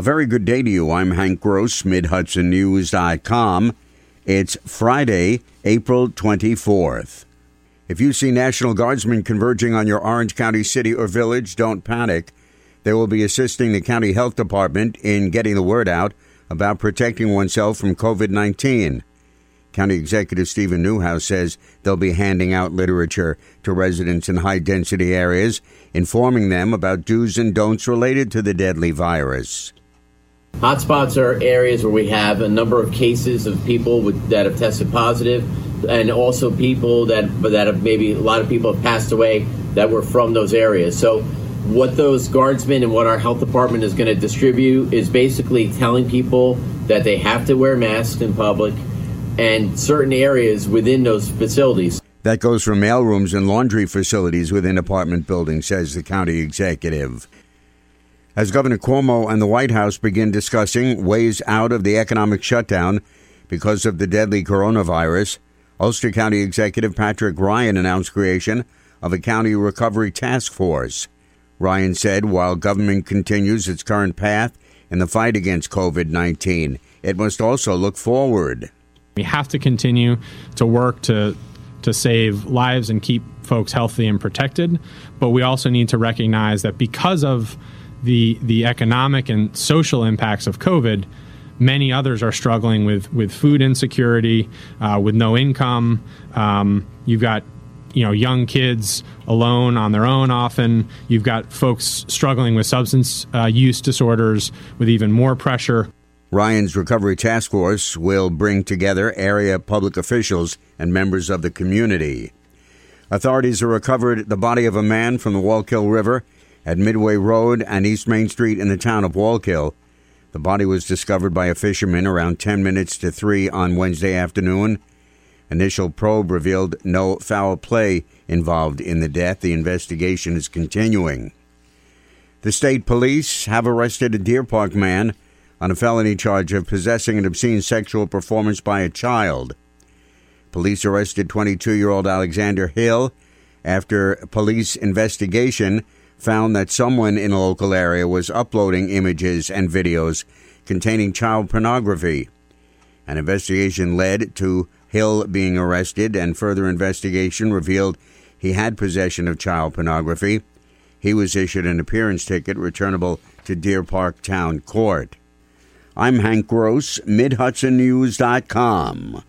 A very good day to you. I'm Hank Gross, MidHudsonNews.com. It's Friday, April 24th. If you see National Guardsmen converging on your Orange County city or village, don't panic. They will be assisting the county health department in getting the word out about protecting oneself from COVID 19. County Executive Steven Neuhaus says they'll be handing out literature to residents in high density areas, informing them about do's and don'ts related to the deadly virus. Hotspots are areas where we have a number of cases of people with, that have tested positive, and also people that that have maybe a lot of people have passed away that were from those areas. So, what those guardsmen and what our health department is going to distribute is basically telling people that they have to wear masks in public and certain areas within those facilities. That goes for mailrooms and laundry facilities within apartment buildings, says the county executive. As Governor Cuomo and the White House begin discussing ways out of the economic shutdown because of the deadly coronavirus, Ulster County Executive Patrick Ryan announced creation of a county recovery task force. Ryan said while government continues its current path in the fight against COVID 19, it must also look forward. We have to continue to work to to save lives and keep folks healthy and protected, but we also need to recognize that because of the the economic and social impacts of COVID, many others are struggling with with food insecurity, uh, with no income. Um, you've got you know young kids alone on their own often you've got folks struggling with substance uh, use disorders with even more pressure Ryan's Recovery Task Force will bring together area public officials and members of the community. Authorities have recovered the body of a man from the Wallkill River at Midway Road and East Main Street in the town of Wallkill. The body was discovered by a fisherman around 10 minutes to 3 on Wednesday afternoon. Initial probe revealed no foul play involved in the death. The investigation is continuing. The state police have arrested a Deerpark man on a felony charge of possessing an obscene sexual performance by a child. Police arrested 22 year old Alexander Hill after police investigation found that someone in a local area was uploading images and videos containing child pornography. An investigation led to Hill being arrested, and further investigation revealed he had possession of child pornography. He was issued an appearance ticket returnable to Deerpark Town Court. I'm Hank Gross, MidHudsonNews.com.